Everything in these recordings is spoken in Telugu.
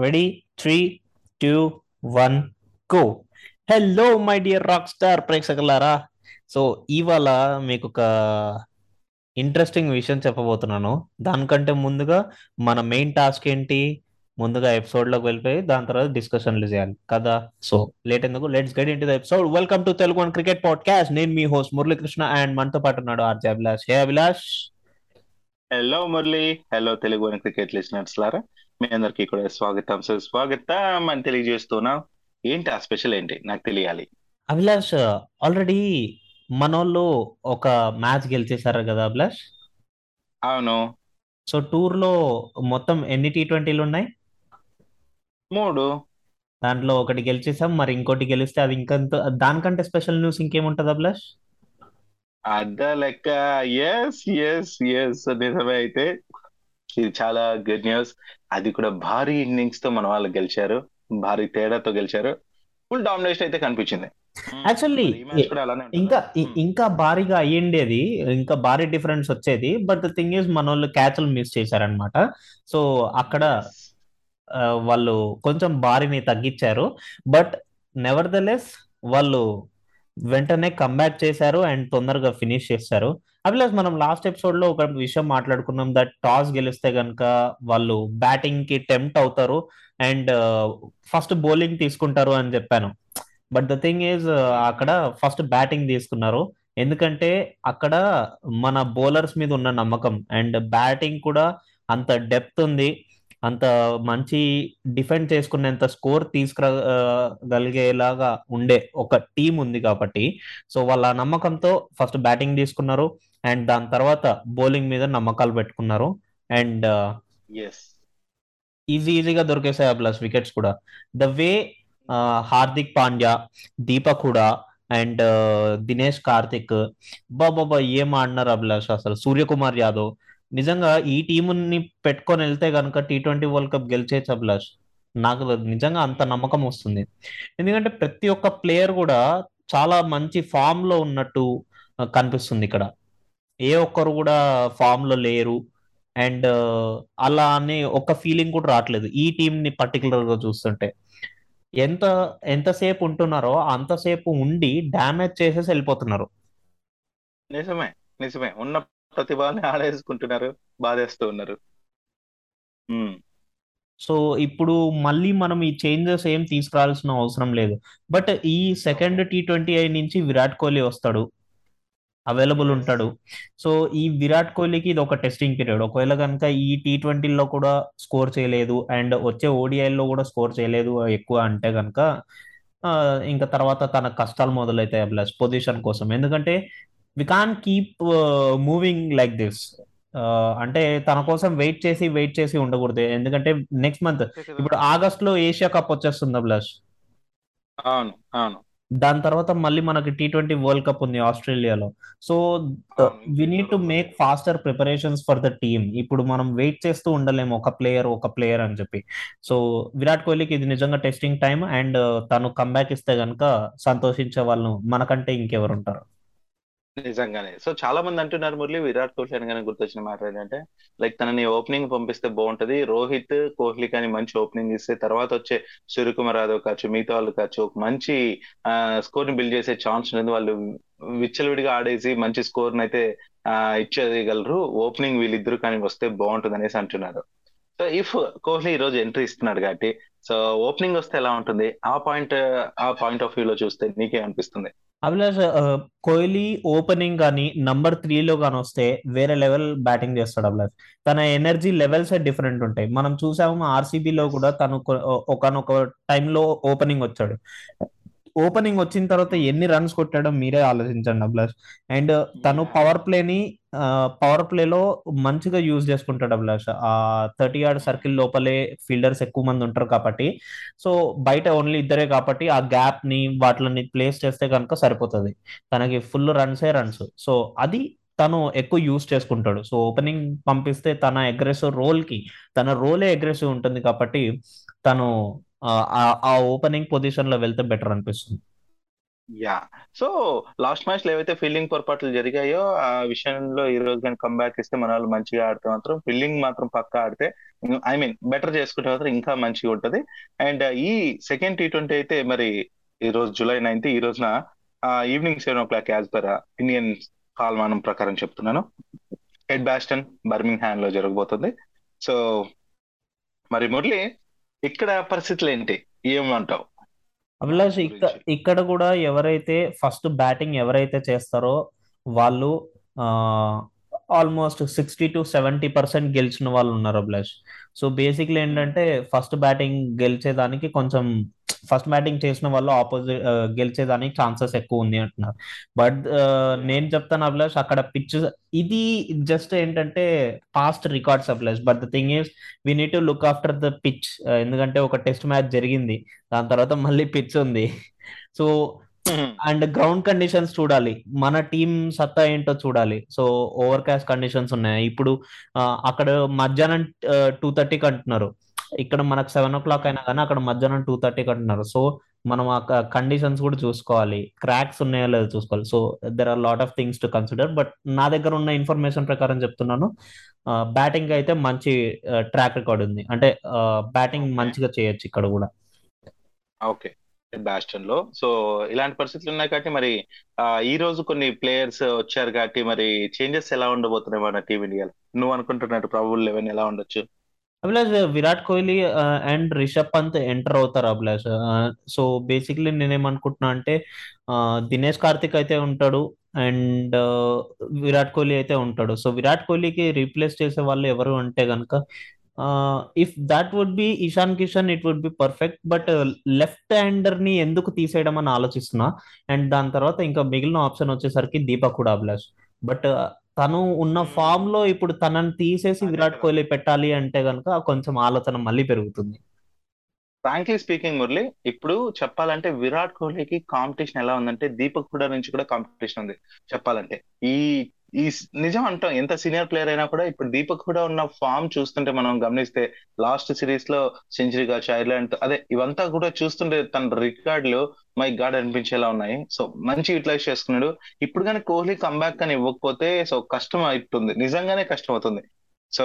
Ready three two one go hello my dear rock star ప్రేక్షకులారా. So ఇవాళ మీకు ఒక ఇంట్రెస్టింగ్ విషయం చెప్పబోతున్నాను. దానికంటే ముందుగా మన మెయిన్ టాస్క్ ఏంటి? ముందుగా ఎపిసోడ్లోకి వెళ్ళిపోయి దాని తర్వాత డిస్కషన్లు చేయాలి. కదా? సో లేట్ ఎందుకు? Let's get into episode welcome to Telugu and cricket podcast నేను మీ హోస్ట్ మురళీకృష్ణ అండ్ మనతో పాటు ఉన్నాడు RJ Abhilash. Hey Abhilash. Hello Murali. Hello Telugu అని క్రికెట్ లిసినర్స్ లారా. మీ అందరికి కూడా స్వాగతం. సుస్వాగతం అని తెలియజేస్తున్నాం. ఏంటి ఆ స్పెషల్ ఏంటి? నాకు తెలియాలి. అభిలాష్ ఆల్రెడీ మనోళ్ళు ఒక మ్యాచ్ గెలిచేశారు కదా అభిలాష్? అవును. సో టూర్లో మొత్తం ఎన్ని టీ ట్వంటీలు ఉన్నాయి? మూడు. దాంట్లో ఒకటి గెలిచేసాం మరి ఇంకోటి గెలిస్తే అది ఇంకంత దానికంటే స్పెషల్ న్యూస్ ఇంకేముంటది అభిలాష్? అద్ద లెక్క ఎస్ ఎస్ ఎస్ నిజమే అయితే. ఇది చాలా గుడ్ న్యూస్ అది కూడా భారీ ఇన్నింగ్స్తో మన వాళ్ళు గెలిచారు. భారీ తేడాతో గెలిచారు. ఫుల్ డామినేషన్ అయితే కనిపించింది. యాక్చువల్లీ ఉంటుందా? ఇంకా Hmm. ఇంకా భారీగా అయ్యిండేది. ఇంకా భారీ డిఫరెన్స్ వచ్చేది. బట్ ద థింగ్ ఇస్ మన వాళ్ళు క్యాచ్లు మిస్ చేశారనమాట సో అక్కడ వాళ్ళు కొంచెం భారీని తగ్గించారు. బట్ నెవర్ ద లెస్ వాళ్ళు వెంటనే కంబ్యాక్ చేశారు అండ్ తొందరగా ఫినిష్ చేశారు అభిలాష్ మనం లాస్ట్ ఎపిసోడ్లో ఒక విషయం మాట్లాడుకున్నాం దట్ టాస్ గెలిస్తే గనక వాళ్ళు బ్యాటింగ్కి టెంప్ట్ అవుతారు అండ్ ఫస్ట్ బౌలింగ్ తీసుకుంటారు అని చెప్పాను. బట్ ద థింగ్ ఈజ్ అక్కడ ఫస్ట్ బ్యాటింగ్ తీసుకున్నారు. ఎందుకంటే అక్కడ మన బౌలర్స్ మీద ఉన్న నమ్మకం అండ్ బ్యాటింగ్ కూడా అంత డెప్త్ ఉంది. అంత మంచి డిఫెండ్ చేసుకునేంత స్కోర్ తీసుకురాగలిగేలాగా ఉండే ఒక టీం ఉంది కాబట్టి సో వాళ్ళ నమ్మకంతో ఫస్ట్ బ్యాటింగ్ తీసుకున్నారు. అండ్ దాని తర్వాత బౌలింగ్ మీద నమ్మకాలు పెట్టుకున్నారు. And Yes. ఈజీ ఈజీగా దొరికేసాయి ప్లస్ వికెట్స్ కూడా. The way Hardik Pandya Deepak Hooda and Dinesh Karthik. బాబా ఏం ఆడినారు అభిలాష్ అసలు? సూర్యకుమార్ యాదవ్ నిజంగా ఈ టీముని పెట్టుకొని వెళ్తే కనుక టీ ట్వంటీ వరల్డ్ కప్ గెలిచే అభిలాష్ నాకు నిజంగా అంత నమ్మకం వస్తుంది. ఎందుకంటే ప్రతి ఒక్క ప్లేయర్ కూడా చాలా మంచి ఫామ్లో ఉన్నట్టు కనిపిస్తుంది ఇక్కడ. ఏ ఒక్కరు కూడా ఫామ్లో లేరు. అండ్ అలా అని ఒక ఫీలింగ్ కూడా రావట్లేదు ఈ టీం ని పర్టికులర్గా చూస్తుంటే. ఎంత ఎంతసేపు ఉంటున్నారో అంతసేపు ఉండి డ్యామేజ్ చేసేసి వెళ్ళిపోతున్నారు. నిజమే నిజమే. ఉన్న ప్రతిభని ఆడేసుకుంటున్నారు బాధేస్తూ ఉన్నారు. సో ఇప్పుడు మళ్ళీ మనం ఈ చేంజెస్ ఏం తీసుకురావాల్సిన అవసరం లేదు. బట్ ఈ సెకండ్ టీ ట్వంటీ ఐ నుంచి విరాట్ కోహ్లీ వస్తాడు. అవైలబుల్ ఉంటాడు. సో ఈ విరాట్ కోహ్లీకి ఇది ఒక టెస్టింగ్ పీరియడ్. ఒకవేళ కనుక ఈ టీ ట్వంటీలో కూడా స్కోర్ చేయలేదు అండ్ వచ్చే ఓడిఐల్లో కూడా స్కోర్ చేయలేదు ఎక్కువ అంటే కనుక ఇంకా తర్వాత తన కష్టాలు మొదలవుతాయి అభిలాష్ పొజిషన్ కోసం. ఎందుకంటే we can keep moving like this అంటే తన కోసం వెయిట్ చేసి వెయిట్ చేసి ఉండకూడదు. ఎందుకంటే నెక్స్ట్ మంత్ ఇప్పుడు ఆగస్ట్లో ఏషియా కప్ వచ్చేస్తుంది అభిలాష్. అవును అవును. దాని తర్వాత మళ్ళీ మనకి టీ ట్వంటీ వరల్డ్ కప్ ఉంది ఆస్ట్రేలియాలో. So. We need to make faster preparations for the team ఇప్పుడు మనం వెయిట్ చేస్తూ ఉండలేము ఒక ప్లేయర్ ఒక ప్లేయర్ అని చెప్పి. సో విరాట్ కోహ్లీకి ఇది నిజంగా టెస్టింగ్ టైం అండ్ తను కంబ్యాక్ ఇస్తే గనుక సంతోషించే వాళ్ళు మనకంటే ఇంకెవరు ఉంటారు నిజంగానే. సో చాలా మంది అంటున్నారు మురళి విరాట్ కోహ్లీ అనగానే గుర్తొచ్చిన మాట ఏంటంటే లైక్ తనని ఓపెనింగ్ పంపిస్తే బాగుంటది. రోహిత్ కోహ్లీ కానీ మంచి ఓపెనింగ్ ఇస్తే తర్వాత వచ్చే సూర్యకుమార్ యాదవ్ కావచ్చు మిగతా వాళ్ళు కావచ్చు ఒక మంచి స్కోర్ని బిల్డ్ చేసే ఛాన్స్ ఉంది వాళ్ళు విచ్చలవిడిగా ఆడేసి మంచి స్కోర్ అయితే ఆ, ఇచ్చేయగలరు. ఓపెనింగ్ వీళ్ళిద్దరు కానీ వస్తే బాగుంటుంది అనేసి అంటున్నారు. సో ఇఫ్ కోహ్లీ ఈ రోజు ఎంట్రీ ఇస్తున్నాడు కాబట్టి సో ఓపెనింగ్ వస్తే ఎలా ఉంటుంది? ఆ పాయింట్ ఆ పాయింట్ ఆఫ్ వ్యూ లో చూస్తే నీకే అనిపిస్తుంది అభిలాష్ ఆ, కోహ్లీ ఓపెనింగ్ కానీ నంబర్ త్రీలో కానీ వస్తే వేరే లెవెల్ బ్యాటింగ్ చేస్తాడు అభిలాష్ తన ఎనర్జీ లెవెల్స్ డిఫరెంట్ ఉంటాయి. మనం చూసాము ఆర్సీబీలో కూడా తను ఒకనొక టైంలో ఓపెనింగ్ వచ్చాడు. ఓపెనింగ్ వచ్చిన తర్వాత ఎన్ని రన్స్ కొట్టాడో మీరే ఆలోచించండి అభిలాష్. అండ్ తను పవర్ ప్లేని పవర్ ప్లేలో మంచిగా యూజ్ చేసుకుంటాడు అభిలాష్. ఆ థర్టీ యార్డ్ సర్కిల్ లోపలే ఫీల్డర్స్ ఎక్కువ మంది ఉంటారు కాబట్టి. సో బయట ఓన్లీ ఇద్దరే కాబట్టి ఆ గ్యాప్ని వాటిని ప్లేస్ చేస్తే కనుక సరిపోతుంది. తనకి ఫుల్ రన్సే రన్స్ సో అది తను ఎక్కువ యూజ్ చేసుకుంటాడు. సో ఓపెనింగ్ పంపిస్తే తన అగ్రెసివ్ రోల్కి తన రోలే అగ్రెసివ్ ఉంటుంది కాబట్టి తను ఆ- ఓపెనింగ్ పొజిషన్లో వెళ్తే బెటర్ అనిపిస్తుంది. యా సో లాస్ట్ మ్యాచ్లో ఏవైతే ఫీల్డింగ్ పొరపాట్లు జరిగాయో ఆ విషయంలో ఈ రోజు కానీ కంబ్యాక్ ఇస్తే మన వాళ్ళు మంచిగా ఆడితే మాత్రం ఫీల్డింగ్ మాత్రం పక్కా ఆడితే ఐ మీన్ బెటర్ చేసుకుంటే మాత్రం ఇంకా మంచిగా ఉంటది. అండ్ ఈ సెకండ్ టీ ట్వంటీ అయితే మరి ఈ రోజు జూలై నైన్త్ ఈ రోజున evening seven o'clock as per Indian కాల్మానం ప్రకారం చెప్తున్నాను. హెడ్ బ్యాస్టన్ బర్మింగ్ హ్యాండ్లో జరగబోతుంది. సో మరి మురళి ఇక్కడ పరిస్థితులు ఏంటి ఏమంటావు? అభిలాష్ ఇక్కడ కూడా ఎవరైతే ఫస్ట్ బ్యాటింగ్ ఎవరైతే చేస్తారో వాళ్ళు almost sixty to seventy percent గెలిచిన వాళ్ళు ఉన్నారు అభిలాష్. సో బేసిక్లీ ఏంటంటే ఫస్ట్ బ్యాటింగ్ గెలిచేదానికి కొంచెం ఫస్ట్ బ్యాటింగ్ చేసిన వాళ్ళు ఆపోజిట్ గెలిచేదానికి ఛాన్సెస్ ఎక్కువ ఉంది అంటున్నారు. బట్ నేను చెప్తాను అభిలాష్ అక్కడ పిచ్ ఇది జస్ట్ ఏంటంటే past records Abhilash. But the thing is we need to look after the pitch ఎందుకంటే ఒక టెస్ట్ మ్యాచ్ జరిగింది. దాని తర్వాత మళ్ళీ పిచ్ ఉంది. సో అండ్ గ్రౌండ్ కండిషన్స్ చూడాలి. మన టీం సత్తా ఏంటో చూడాలి. సో ఓవర్ కాస్ట్ కండిషన్స్ ఉన్నాయి. ఇప్పుడు అక్కడ మధ్యాహ్నం టూ థర్టీకి అంటున్నారు. ఇక్కడ మనకు సెవెన్ ఓ క్లాక్ అయినా కానీ అక్కడ మధ్యాహ్నం టూ థర్టీకి అంటున్నారు సో మనం ఆ కండిషన్స్ కూడా చూసుకోవాలి. క్రాక్స్ ఉన్నాయో లేదో చూసుకోవాలి. So there are lot of things to consider but నా దగ్గర ఉన్న ఇన్ఫర్మేషన్ ప్రకారం చెప్తున్నాను. బ్యాటింగ్ అయితే మంచి ట్రాక్ రికార్డ్ ఉంది. అంటే బ్యాటింగ్. మంచిగా చేయొచ్చు ఇక్కడ కూడా. ఓకే బ్యాస్టన్లో. సో ఇలాంటి పరిస్థితులు ఉన్నాయి కాబట్టి మరి ఈ రోజు కొన్ని ప్లేయర్స్ వచ్చారు కాబట్టి మరి చేంజెస్ ఎలా ఉండబోతున్నాయి మన టీమిండియాలో నువ్వు అనుకుంటున్నట్టు ప్రాబుల్ లెవెన్ ఎలా ఉండొచ్చు? అభిలాష్ విరాట్ కోహ్లీ అండ్ రిషబ్ పంత్ ఎంటర్ అవుతారు అభిలాష్. సో బేసిక్లీ నేనేమనుకుంటున్నా అంటే దినేష్ కార్తిక్ అయితే ఉంటాడు అండ్ విరాట్ కోహ్లీ అయితే ఉంటాడు. సో విరాట్ కోహ్లీకి రీప్లేస్ చేసే వాళ్ళు ఎవరు అంటే కనుక if that would be Ishan Kishan it would be perfect but left హ్యాండర్ని ఎందుకు తీసేయడం అని ఆలోచిస్తున్నా అండ్ దాని తర్వాత ఇంకా మిగిలిన ఆప్షన్ వచ్చేసరికి దీపక్ కూడా అభిలాష్. బట్ తను ఉన్న ఫామ్లో ఇప్పుడు తనని తీసేసి విరాట్. కోహ్లీ పెట్టాలి అంటే కనుక కొంచెం ఆలోచన మళ్ళీ పెరుగుతుంది. ఫ్రాంక్లీ స్పీకింగ్ మురళి ఇప్పుడు చెప్పాలంటే విరాట్ కోహ్లీకి కాంపిటీషన్ ఎలా ఉందంటే దీపక్ హుడా నుంచి కూడా కాంపిటీషన్ ఉంది చెప్పాలంటే. ఈ ఈ నిజం అంటాం. ఎంత సీనియర్ ప్లేయర్ అయినా కూడా ఇప్పుడు దీపక్ కూడా ఉన్న ఫామ్ చూస్తుంటే మనం గమనిస్తే లాస్ట్ సిరీస్లో సెంచరీ కావచ్చు ఐర్లాండ్ అదే ఇవంతా కూడా చూస్తుంటే తన రికార్డులు మై గాడ్ అనిపించేలా ఉన్నాయి. సో మంచి యూటిలైజ్ చేసుకున్నాడు. ఇప్పుడు కానీ కోహ్లీ కంబ్యాక్ అని ఇవ్వకపోతే సో కష్టం అవుతుంది నిజంగానే కష్టం అవుతుంది. సో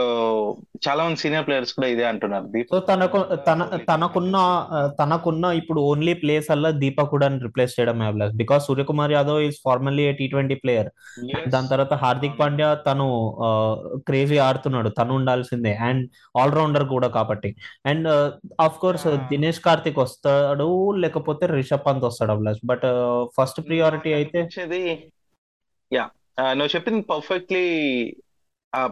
చాలా మంది సీనియర్ ప్లేయర్స్ కూడా ఇదే అంటున్నారు. సో దీపక్ తనకు తన తనకున్న తనకున్న ఇప్పుడు ఓన్లీ ప్లేస్ అలా దీపక్ కూడా రిప్లేస్ చేయడం Abhilash because Suryakumar Yadav is formally T twenty player. దాని తర్వాత హార్దిక్ పాండ్యా తను క్రేజీ ఆడుతున్నాడు. తను ఉండాల్సిందే. అండ్ ఆల్రౌండర్ కూడా కాబట్టి. And of course. Dinesh Karthik వస్తాడు లేకపోతే రిషబ్ పంత్ వస్తాడు అభిలాష్ బట్ ఫస్ట్ ప్రియారిటీ అయితే యా నువ్వు చెప్పింది పర్ఫెక్ట్లీ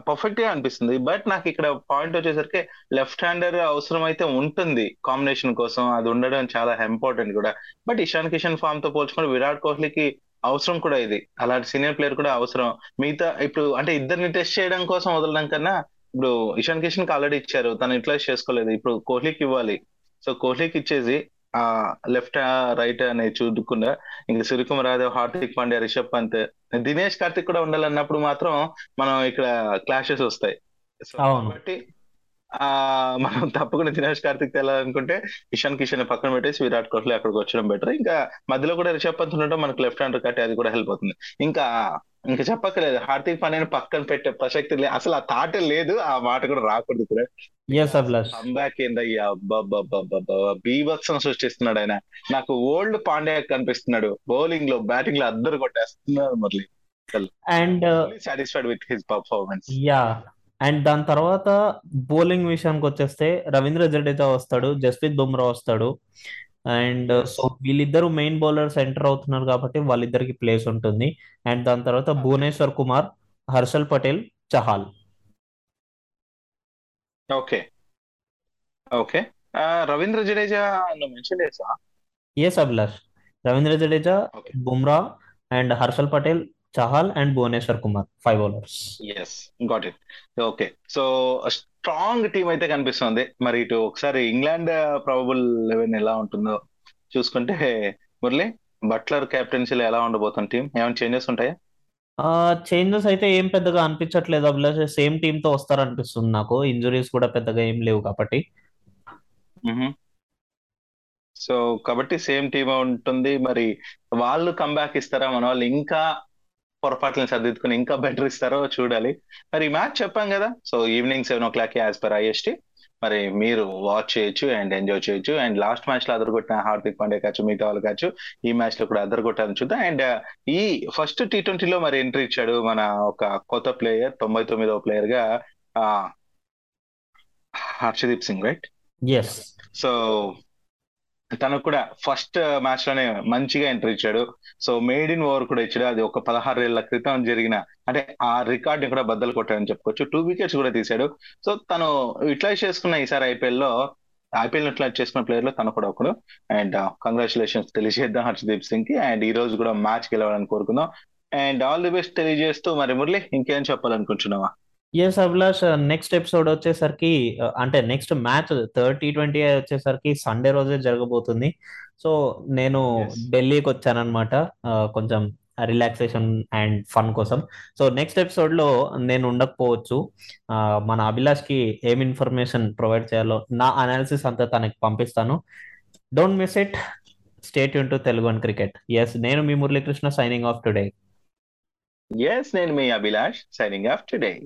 పర్ఫెక్ట్గా అనిపిస్తుంది. బట్ నాకు ఇక్కడ పాయింట్ వచ్చేసరికి లెఫ్ట్ హ్యాండర్ అవసరం అయితే ఉంటుంది కాంబినేషన్ కోసం. అది ఉండడం చాలా ఇంపార్టెంట్ కూడా. బట్ ఇషాన్ కిషన్ ఫామ్తో పోల్చుకుంటే విరాట్ కోహ్లీకి అవసరం కూడా ఇది. అలాంటి సీనియర్ ప్లేయర్ కూడా అవసరం. మిగతా ఇప్పుడు అంటే ఇద్దరిని టెస్ట్ చేయడం కోసం వదలడం కన్నా ఇప్పుడు ఇషాన్ కిషన్కి ఆల్రెడీ ఇచ్చారు. తను యూటిలైజ్ చేసుకోలేదు. ఇప్పుడు కోహ్లీకి ఇవ్వాలి. సో కోహ్లీకి ఇచ్చేసి ఆ లెఫ్ట్ రైట్ అనేది చూడకుండా ఇంకా సూర్యకుమార్ యాదవ్ హార్దిక్ పాండ్యా రిషబ్ పంత్ దినేష్ కార్తిక్ కూడా ఉండాలన్నప్పుడు మాత్రం మనం ఇక్కడ క్లాషెస్ వస్తాయి. కాబట్టి ఆ మనం తప్పకుండా దినేష్ కార్తిక్ తెలాలనుకుంటే ఇషాన్ కిషన్ పక్కన పెట్టేసి విరాట్ కోహ్లీ అక్కడికి వచ్చడం బెటర్. ఇంకా మధ్యలో కూడా రిషబ్ పంత్ ఉండటం మనకు లెఫ్ట్ హ్యాండర్ కాబట్టి అది కూడా హెల్ప్ అవుతుంది. ఇంకా ఇంకా చెప్పక్కర్లేదు. హార్దిక్ పాండ్యాని పక్కన పెట్టే ప్రసక్తి లేదు అసలు ఆ థాటే లేదు ఆ మాట కూడా రాకూడదు కూడా కంబ్యాక్ ఏందయ్యా? బీభత్సం సృష్టిస్తున్నాడు ఆయన. నాకు ఓల్డ్ పాండ్యా కనిపిస్తున్నాడు. బౌలింగ్లో బ్యాటింగ్లో అద్దరు కొట్టేస్తున్నాడు Murali and satisfied with his performance yeah and దాని తర్వాత బౌలింగ్ విషయానికి వచ్చేస్తే రవీంద్ర జడేజా వస్తాడు జస్ప్రీత్ బుమ్రా వస్తాడు. అండ్. సో వీళ్ళిద్దరు మెయిన్ బౌలర్స్ ఎంటర్ అవుతున్నారు కాబట్టి వాళ్ళిద్దరికి ప్లేస్ ఉంటుంది. అండ్ దాని తర్వాత భువనేశ్వర్ కుమార్ హర్షల్ పటేల్ చహాల్. ఓకే. ఓకే. రవీంద్ర జడేజా నువ్వు మెన్షన్ చేసా yes Abhilash. Ravindra Jadeja Bumrah and Harshal Patel Chahal and Bhuvneshwar Kumar five bowlers yes got it okay so strong team అయితే కనిపిస్తుంది. మరి ఇటు ఒకసారి ఇంగ్లాండ్ ప్రాబబుల్ లెవెన్ ఎలా ఉంటుందో చూసుకుంటే మురళి బట్లర్ కెప్టెన్సీలో ఎలా ఉండబోతుంది టీం ఏమైనా చేంజెస్ ఉంటాయా? చేంజెస్ అయితే ఏం పెద్దగా అనిపించట్లేదు అభిలాష్. సేమ్ టీమ్తో వస్తారనిపిస్తుంది నాకు. ఇంజురీస్ కూడా పెద్దగా ఏం లేవు కాబట్టి. సో కాబట్టి సేమ్ టీమ్ ఉంటుంది. మరి వాళ్ళు కంబ్యాక్ ఇస్తారా మన వాళ్ళు? ఇంకా పొరపాట్లను సర్దిద్దుకుని ఇంకా బెటర్ ఇస్తారో చూడాలి. మరి మ్యాచ్ చెప్పాం కదా. So evening seven o'clock as per IST మరి మీరు వాచ్ చేయొచ్చు అండ్ ఎంజాయ్ చేయొచ్చు. అండ్ లాస్ట్ మ్యాచ్లో అదరగొట్టిన హార్దిక్ పాండే కావచ్చు మిగతా వాళ్ళు కావచ్చు ఈ మ్యాచ్లో కూడా అదరగొట్టాలని చూద్దాం. అండ్ ఈ ఫస్ట్ టీ ట్వంటీలో మరి ఎంట్రీ ఇచ్చాడు మన ఒక కొత్త ప్లేయర్ తొంభై తొమ్మిదవ ప్లేయర్గా Harshdeep Singh right yes so తను కూడా ఫస్ట్ మ్యాచ్లోనే మంచిగా ఎంట్రీ ఇచ్చాడు. సో మేడ్ ఇన్ ఓవర్ కూడా ఇచ్చాడు. అది ఒక పదహారు ఏళ్ళ క్రితం జరిగిన అంటే ఆ రికార్డ్ని కూడా బద్దలు కొట్టాడని చెప్పుకోవచ్చు. టూ వికెట్స్ కూడా తీశాడు. సో తను యూటిలైజ్ చేసుకున్న ఈసారి ఐపీఎల్లో ఐపీఎల్ ఇట్లా చేసుకున్న ప్లేయర్లో తను కూడా ఒకడు. అండ్ కంగ్రాచులేషన్స్ తెలియజేద్దాం హర్షదీప్ సింగ్కి అండ్ ఈ రోజు కూడా మ్యాచ్ గెలవాలని కోరుకుందాం. అండ్ ఆల్ ది బెస్ట్ తెలియజేస్తూ మరి మురళి ఇంకేం చెప్పాలనుకుంటున్నావా? ఎస్ అభిలాష్ నెక్స్ట్ ఎపిసోడ్ వచ్చేసరికి uh, అంటే next match third T twenty వచ్చేసరికి సండే రోజే జరగబోతుంది. సో నేను. ఢిల్లీకి వచ్చానమాట కొంచెం రిలాక్సేషన్ అండ్ ఫన్ కోసం. సో నెక్స్ట్ ఎపిసోడ్లో నేను ఉండకపోవచ్చు. ఆ, మన అభిలాష్కి ఏం ఇన్ఫర్మేషన్ ప్రొవైడ్ చేయాలో నా అనాలిసిస్ అంతా తనకి పంపిస్తాను. Don't miss it stay Yoon to Telugu and cricket yes నేను మీ Muralikrishna signing off today yes నేను మీ అభిలాష్ సైనింగ్ ఆఫ్ టుడే